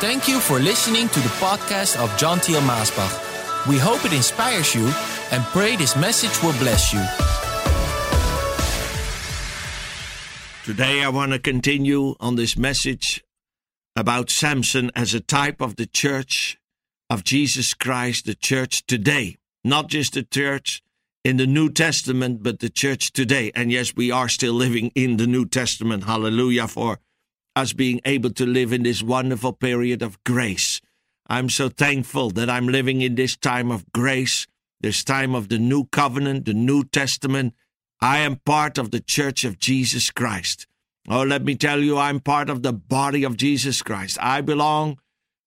Thank you for listening to the podcast of John Thiel Maasbach. We hope it inspires you and pray this message will bless you. Today, I want to continue on this message about Samson as a type of the church of Jesus Christ, the church today. Not just the church in the New Testament, but the church today. And yes, we are still living in the New Testament. Hallelujah for us being able to live in this wonderful period of grace. I'm so thankful that I'm living in this time of grace, this time of the new covenant, the New Testament. I am part of the church of Jesus Christ. Oh, let me tell you, I'm part of the body of Jesus Christ. I belong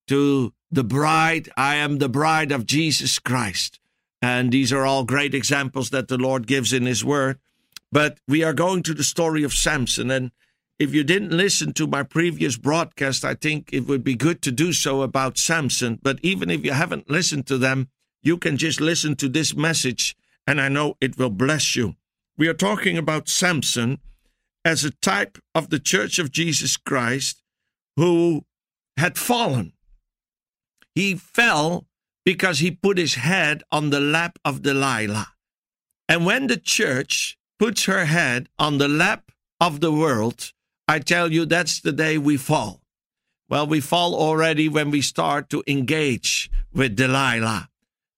to the bride. I am the bride of Jesus Christ. And these are all great examples that the Lord gives in His Word. But we are going to the story of Samson. And if you didn't listen to my previous broadcast, I think it would be good to do so about Samson. But even if you haven't listened to them, you can just listen to this message, and I know it will bless you. We are talking about Samson as a type of the Church of Jesus Christ who had fallen. He fell because he put his head on the lap of Delilah. And when the church puts her head on the lap of the world, I tell you, that's the day we fall. Well, we fall already when we start to engage with Delilah.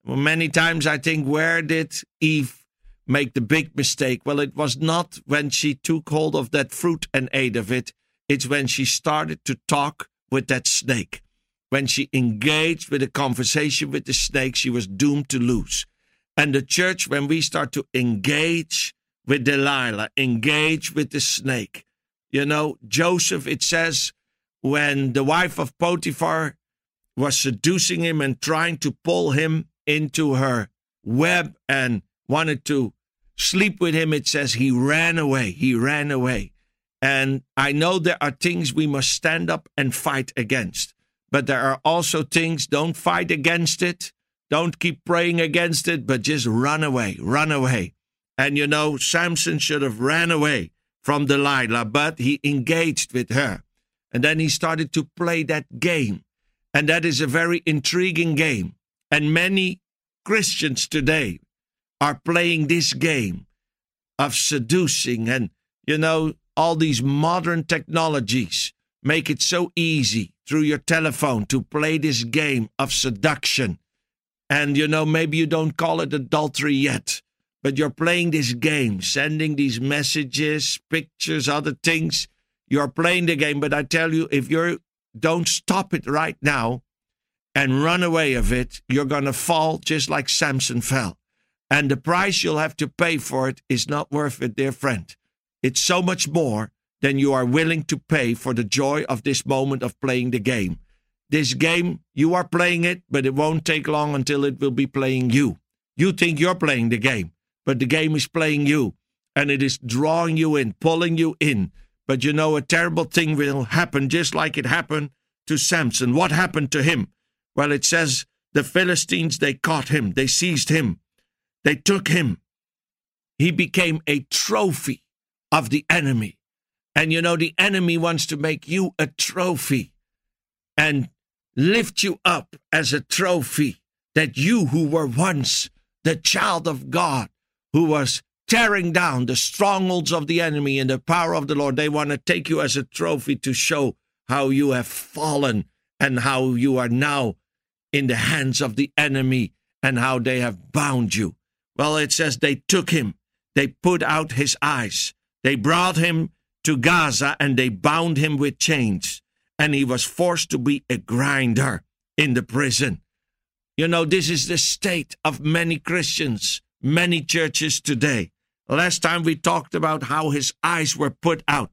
Well, many times I think, where did Eve make the big mistake? Well, it was not when she took hold of that fruit and ate of it, it's when she started to talk with that snake. When she engaged with a conversation with the snake, she was doomed to lose. And the church, when we start to engage with Delilah, engage with the snake, you know, Joseph, it says, when the wife of Potiphar was seducing him and trying to pull him into her web and wanted to sleep with him, it says he ran away. He ran away. And I know there are things we must stand up and fight against, but there are also things, don't fight against it. Don't keep praying against it, but just run away, run away. And you know, Samson should have ran away from Delilah, but he engaged with her. And then he started to play that game. And that is a very intriguing game. And many Christians today are playing this game of seducing. And, you know, all these modern technologies make it so easy through your telephone to play this game of seduction. And, you know, maybe you don't call it adultery yet, but you're playing this game, sending these messages, pictures, other things. You're playing the game, but I tell you, if you don't stop it right now and run away of it, you're going to fall just like Samson fell. And the price you'll have to pay for it is not worth it, dear friend. It's so much more than you are willing to pay for the joy of this moment of playing the game. This game, you are playing it, but it won't take long until it will be playing you. You think you're playing the game but the game is playing you and it is drawing you in, pulling you in. But you know, a terrible thing will happen just like it happened to Samson. What happened to him? Well, it says the Philistines, they caught him, they seized him, they took him. He became a trophy of the enemy. And you know, the enemy wants to make you a trophy and lift you up as a trophy that you who were once the child of God who was tearing down the strongholds of the enemy in the power of the Lord. They want to take you as a trophy to show how you have fallen and how you are now in the hands of the enemy and how they have bound you. Well, it says they took him, they put out his eyes, they brought him to Gaza and they bound him with chains, and he was forced to be a grinder in the prison. You know, this is the state of many Christians many churches today. Last time we talked about how his eyes were put out.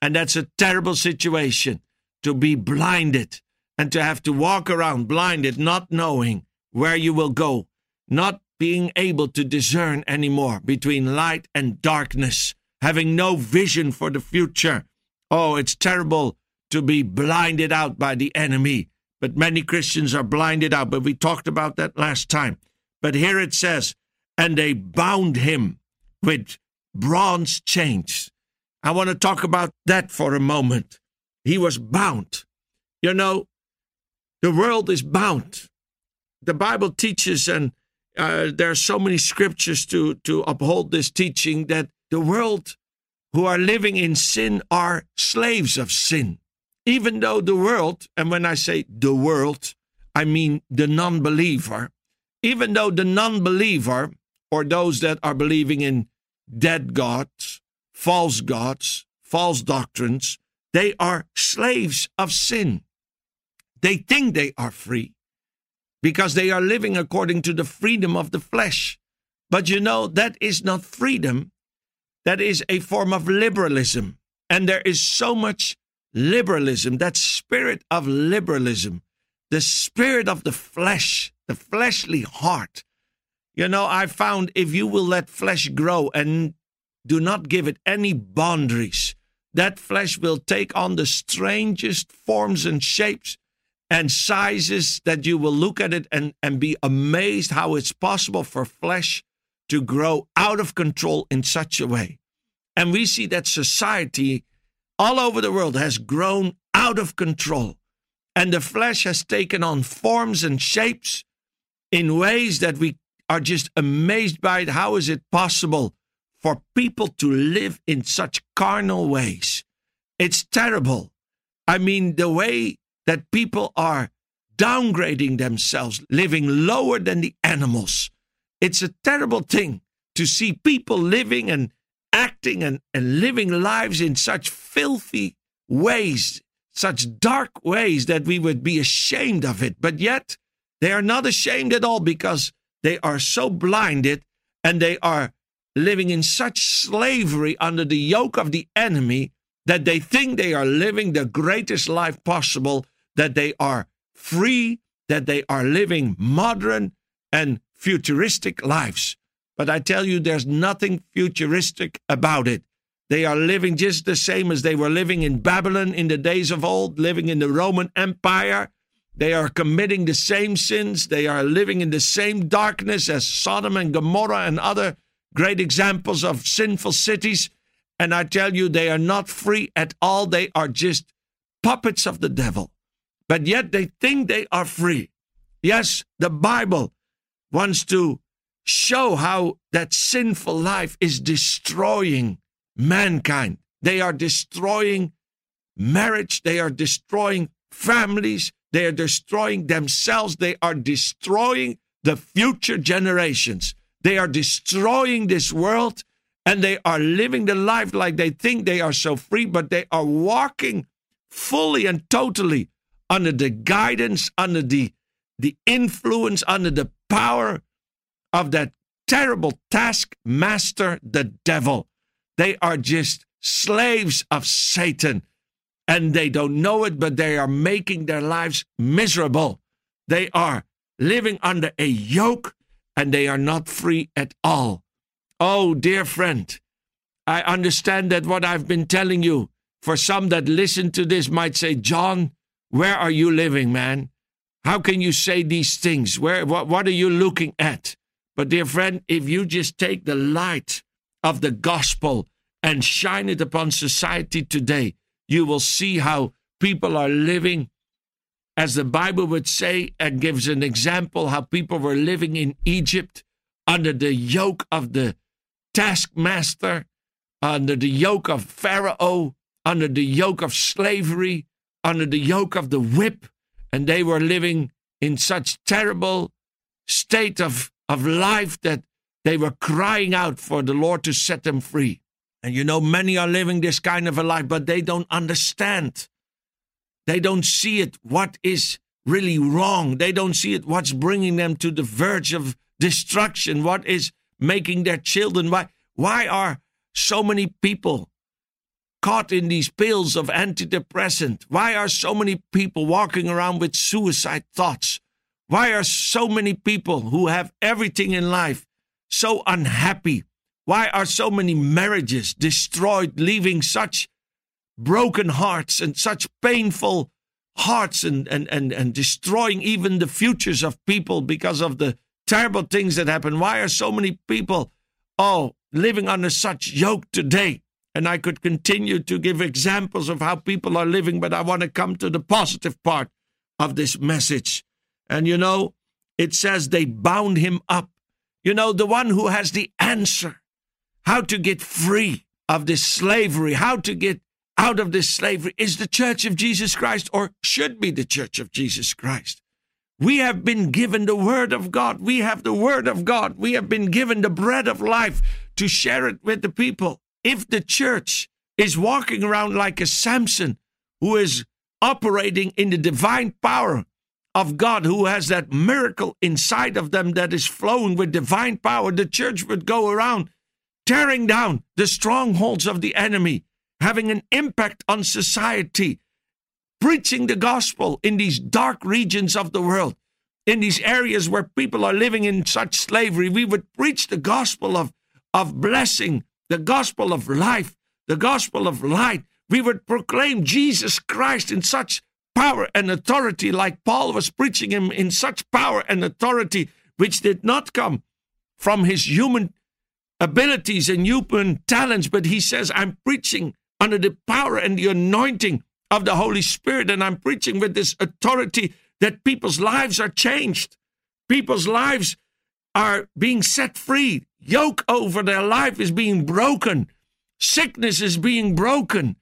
And that's a terrible situation to be blinded and to have to walk around blinded, not knowing where you will go, not being able to discern anymore between light and darkness, having no vision for the future. Oh, it's terrible to be blinded out by the enemy. But many Christians are blinded out. But we talked about that last time. But here it says, and they bound him with bronze chains. I want to talk about that for a moment. He was bound. You know, The world is bound. The Bible teaches, and uh, there are so many scriptures to, to uphold this teaching, that the world who are living in sin are slaves of sin. Even though the world, and when I say the world, I mean the non believer, even though the non believer or those that are believing in dead gods, false gods, false doctrines, they are slaves of sin. They think they are free because they are living according to the freedom of the flesh. But you know, that is not freedom. That is a form of liberalism. And there is so much liberalism, that spirit of liberalism, the spirit of the flesh, the fleshly heart. You know, I found if you will let flesh grow and do not give it any boundaries, that flesh will take on the strangest forms and shapes and sizes that you will look at it and, and be amazed how it's possible for flesh to grow out of control in such a way. And we see that society all over the world has grown out of control. And the flesh has taken on forms and shapes in ways that we are just amazed by it. How is it possible for people to live in such carnal ways? It's terrible. I mean, the way that people are downgrading themselves, living lower than the animals. It's a terrible thing to see people living and acting and, and living lives in such filthy ways, such dark ways that we would be ashamed of it. But yet, they are not ashamed at all because they are so blinded and they are living in such slavery under the yoke of the enemy that they think they are living the greatest life possible that they are free, that they are living modern and futuristic lives. But I tell you, there's nothing futuristic about it. They are living just the same as they were living in Babylon in the days of old, living in the Roman Empire. They are committing the same sins. They are living in the same darkness as Sodom and Gomorrah and other great examples of sinful cities. And I tell you, they are not free at all. They are just puppets of the devil but yet they think they are free. Yes, the Bible wants to show how that sinful life is destroying mankind. They are destroying marriage, they are destroying families, they are destroying themselves, they are destroying the future generations. They are destroying this world and they are living the life like they think they are so free, but they are walking fully and totally under the guidance, under the, the influence, under the power of that terrible taskmaster, the devil. They are just slaves of Satan. And they don't know it, but they are making their lives miserable. They are living under a yoke and they are not free at all. Oh, dear friend, I understand that what I've been telling you, for some that listen to this might say, John, where are you living, man? How can you say these things? Where what, what are you looking at? But dear friend, if you just take the light of the gospel and shine it upon society today, you will see how people are living as the Bible would say and gives an example how people were living in Egypt under the yoke of the taskmaster, under the yoke of Pharaoh, under the yoke of slavery, under the yoke of the whip, and they were living in such terrible state of, of life that they were crying out for the Lord to set them free. And you know, many are living this kind of a life, but they don't understand. They don't see it, what is really wrong. They don't see it, what's bringing them to the verge of destruction, what is making their children. Why, why are so many people caught in these pills of antidepressant? Why are so many people walking around with suicide thoughts? Why are so many people who have everything in life so unhappy? Why are so many marriages destroyed, leaving such broken hearts and such painful hearts and, and, and, and destroying even the futures of people because of the terrible things that happen? Why are so many people, oh, living under such yoke today? And I could continue to give examples of how people are living, but I want to come to the positive part of this message. And you know, it says they bound him up. You know, the one who has the answer how to get free of this slavery, how to get out of this slavery is the church of Jesus Christ or should be the church of Jesus Christ. We have been given the word of God. We have the word of God. We have been given the bread of life to share it with the people. If the church is walking around like a Samson who is operating in the divine power of God, who has that miracle inside of them that is flowing with divine power, the church would go around tearing down the strongholds of the enemy, having an impact on society, preaching the gospel in these dark regions of the world, in these areas where people are living in such slavery. We would preach the gospel of, of blessing, the gospel of life, the gospel of light. We would proclaim Jesus Christ in such power and authority, like Paul was preaching him in such power and authority, which did not come from his human abilities and human talents, but he says, I'm preaching under the power and the anointing of the Holy Spirit, and I'm preaching with this authority that people's lives are changed. People's lives are being set free. Yoke over their life is being broken. Sickness is being broken.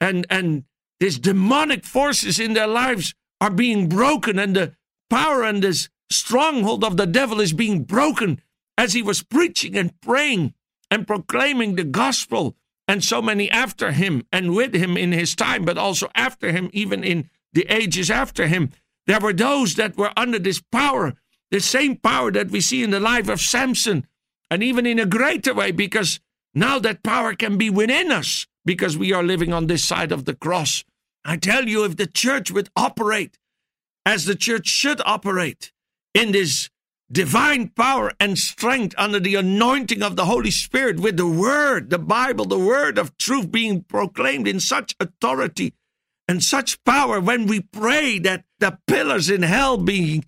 And, and these demonic forces in their lives are being broken, and the power and this stronghold of the devil is being broken as he was preaching and praying and proclaiming the gospel, and so many after him and with him in his time, but also after him, even in the ages after him, there were those that were under this power, the same power that we see in the life of Samson, and even in a greater way, because now that power can be within us because we are living on this side of the cross. I tell you, if the church would operate as the church should operate in this divine power and strength under the anointing of the Holy Spirit with the Word, the Bible, the Word of truth being proclaimed in such authority and such power when we pray that the pillars in hell being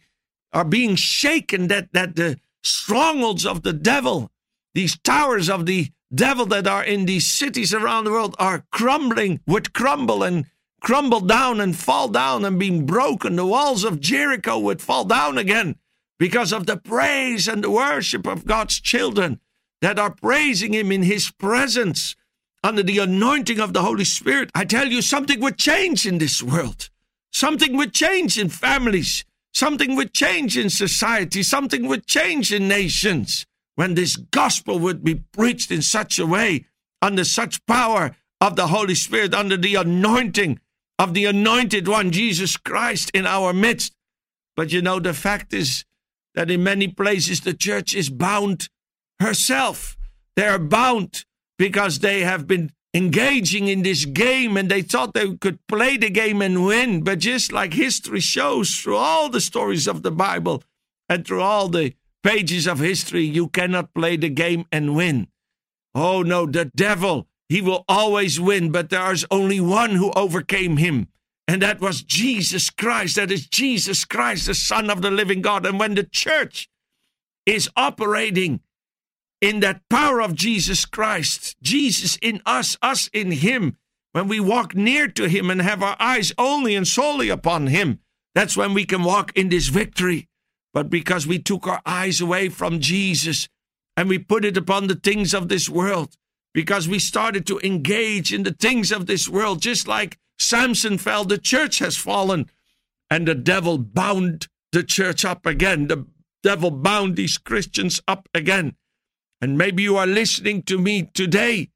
are being shaken, that, that the strongholds of the devil, these towers of the devil that are in these cities around the world are crumbling, would crumble and crumble down and fall down and being broken. The walls of Jericho would fall down again because of the praise and the worship of God's children that are praising Him in His presence under the anointing of the Holy Spirit. I tell you, something would change in this world. Something would change in families. Something would change in society. Something would change in nations when this gospel would be preached in such a way, under such power of the Holy Spirit, under the anointing of the anointed one, Jesus Christ, in our midst. But you know, the fact is, that in many places the church is bound herself. They are bound because they have been engaging in this game and they thought they could play the game and win. But just like history shows through all the stories of the Bible and through all the pages of history, you cannot play the game and win. Oh no, the devil, he will always win, but there is only one who overcame him, and that was Jesus Christ. That is Jesus Christ, the Son of the living God. And when the church is operating in that power of Jesus Christ, Jesus in us, us in Him, when we walk near to Him and have our eyes only and solely upon Him, that's when we can walk in this victory. But because we took our eyes away from Jesus and we put it upon the things of this world, because we started to engage in the things of this world, just like Samson fell, the church has fallen. And the devil bound the church up again. The devil bound these Christians up again. And maybe you are listening to me today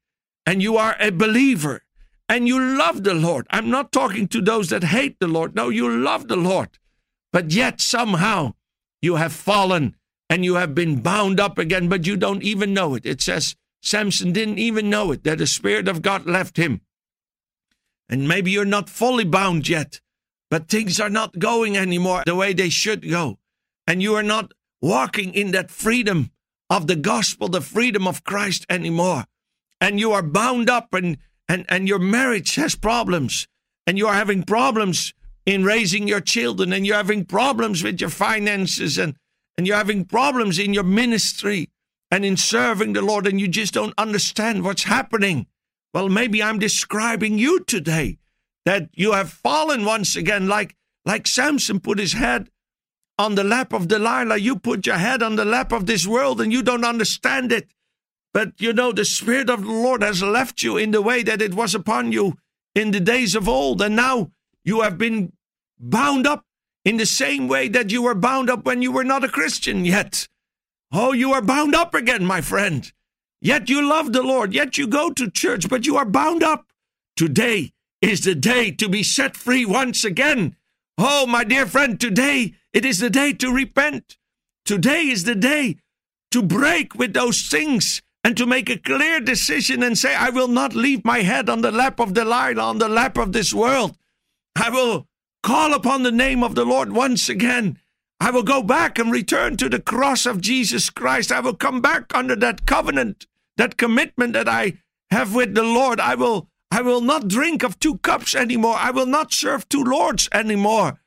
and you are a believer and you love the Lord. I'm not talking to those that hate the Lord. No, you love the Lord. But yet somehow you have fallen and you have been bound up again, but you don't even know it. It says Samson didn't even know it, that the Spirit of God left him. And maybe you're not fully bound yet, but things are not going anymore the way they should go. And you are not walking in that freedom of the gospel, the freedom of Christ anymore. And you are bound up and, and, and your marriage has problems and you are having problems in raising your children and you're having problems with your finances and, and you're having problems in your ministry and in serving the Lord and you just don't understand what's happening. Well, maybe I'm describing you today that you have fallen once again, like like Samson put his head on the lap of Delilah. You put your head on the lap of this world and you don't understand it. But you know, the Spirit of the Lord has left you in the way that it was upon you in the days of old. And now you have been bound up in the same way that you were bound up when you were not a Christian yet. Oh, you are bound up again, my friend. Yet you love the Lord, yet you go to church, but you are bound up. Today is the day to be set free once again. Oh, my dear friend, today it is the day to repent. Today is the day to break with those things and to make a clear decision and say, I will not leave my head on the lap of Delilah, on the lap of this world. I will call upon the name of the Lord once again. I will go back and return to the cross of Jesus Christ. I will come back under that covenant, that commitment that I have with the Lord. I will I will not drink of two cups anymore. I will not serve two lords anymore.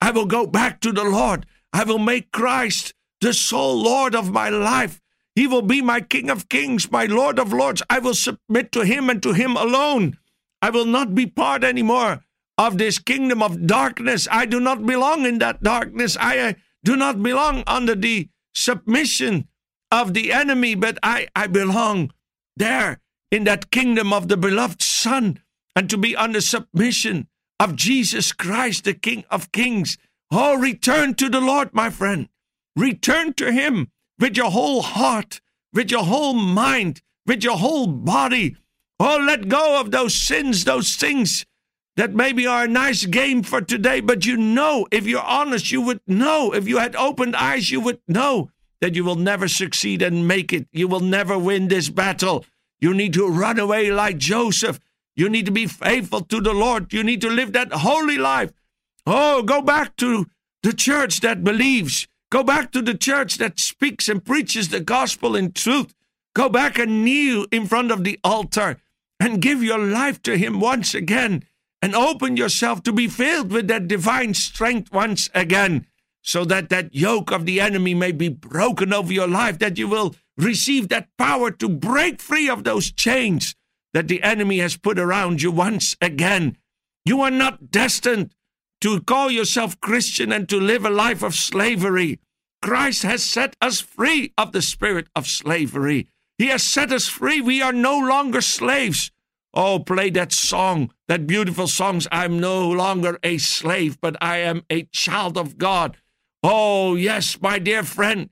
I will go back to the Lord. I will make Christ the sole Lord of my life. He will be my King of kings, my Lord of lords. I will submit to him and to him alone. I will not be part anymore of this kingdom of darkness. I do not belong in that darkness. I uh, do not belong under the submission of the enemy, but I, I belong there in that kingdom of the beloved Son and to be under submission of Jesus Christ, the King of kings. Oh, return to the Lord, my friend. Return to Him with your whole heart, with your whole mind, with your whole body. Oh, let go of those sins, those things that maybe are a nice game for today, but you know, if you're honest, you would know. If you had opened eyes, you would know that you will never succeed and make it. You will never win this battle. You need to run away like Joseph. You need to be faithful to the Lord. You need to live that holy life. Oh, go back to the church that believes. Go back to the church that speaks and preaches the gospel in truth. Go back and kneel in front of the altar and give your life to Him once again and open yourself to be filled with that divine strength once again so that that yoke of the enemy may be broken over your life, that you will receive that power to break free of those chains that the enemy has put around you once again. You are not destined to call yourself Christian and to live a life of slavery. Christ has set us free of the spirit of slavery. He has set us free. We are no longer slaves. Oh, play that song, that beautiful song. I'm no longer a slave, but I am a child of God. Oh, yes, my dear friend.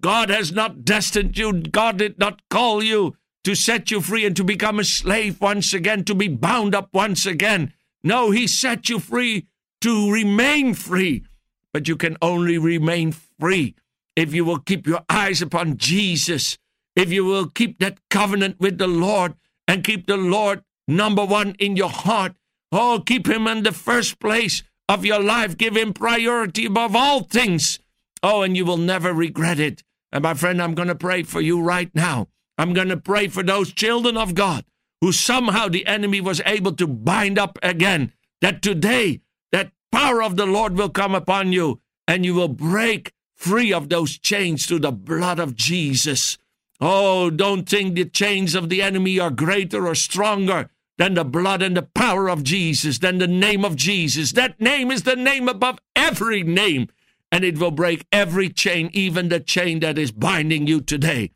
God has not destined you. God did not call you to set you free and to become a slave once again, to be bound up once again. No, He set you free to remain free. But you can only remain free if you will keep your eyes upon Jesus, if you will keep that covenant with the Lord and keep the Lord number one in your heart. Oh, keep him in the first place of your life. Give him priority above all things. Oh, and you will never regret it. And my friend, I'm going to pray for you right now. I'm going to pray for those children of God who somehow the enemy was able to bind up again. That today, that power of the Lord will come upon you and you will break free of those chains through the blood of Jesus. Oh, don't think the chains of the enemy are greater or stronger than the blood and the power of Jesus, than the name of Jesus. That name is the name above every name, and it will break every chain, even the chain that is binding you today.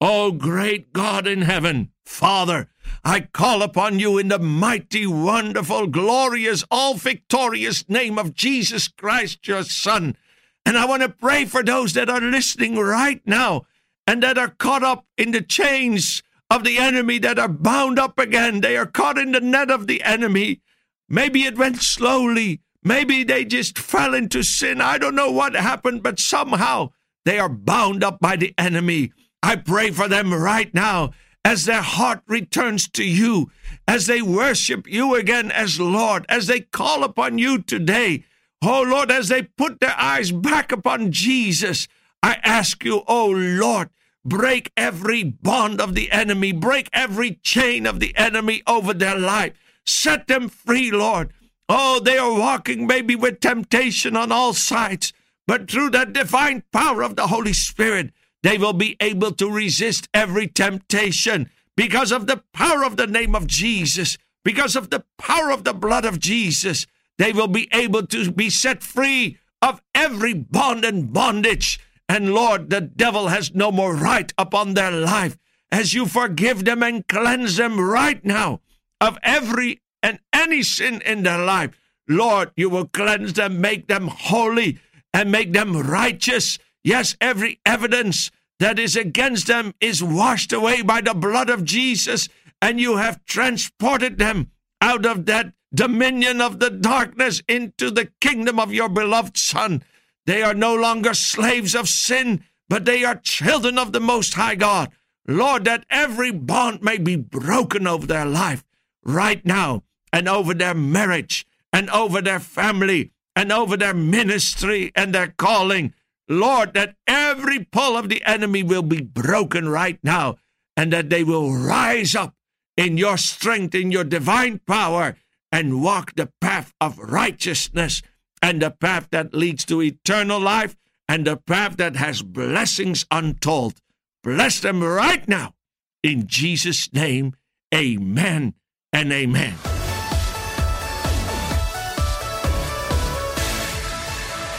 Oh, great God in heaven, Father, I call upon you in the mighty, wonderful, glorious, all victorious name of Jesus Christ, your Son. And I want to pray for those that are listening right now and that are caught up in the chains of the enemy, that are bound up again. They are caught in the net of the enemy. Maybe it went slowly. Maybe they just fell into sin. I don't know what happened, but somehow they are bound up by the enemy. I pray for them right now as their heart returns to you, as they worship you again as Lord, as they call upon you today. Oh Lord, as they put their eyes back upon Jesus, I ask you, oh Lord, break every bond of the enemy, break every chain of the enemy over their life. Set them free, Lord. Oh, they are walking maybe with temptation on all sides, but through the divine power of the Holy Spirit, they will be able to resist every temptation because of the power of the name of Jesus, because of the power of the blood of Jesus They will be able to be set free of every bond and bondage. And Lord, the devil has no more right upon their life as you forgive them and cleanse them right now of every and any sin in their life. Lord, you will cleanse them, make them holy, and make them righteous. Yes, every evidence that is against them is washed away by the blood of Jesus, and you have transported them out of that dominion of the darkness into the kingdom of your beloved Son. They are no longer slaves of sin, but they are children of the Most High God. Lord, that every bond may be broken over their life right now, and over their marriage, and over their family, and over their ministry and their calling. Lord, that every pull of the enemy will be broken right now, and that they will rise up in your strength, in your divine power, and walk the path of righteousness and the path that leads to eternal life and the path that has blessings untold. Bless them right now. In Jesus' name, amen and amen.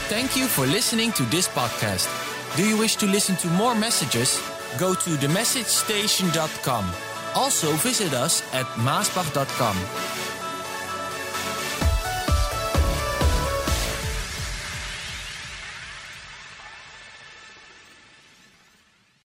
Thank you for listening to this podcast. Do you wish to listen to more messages? Go to themessagestation.com. Also visit us at maasbach.com.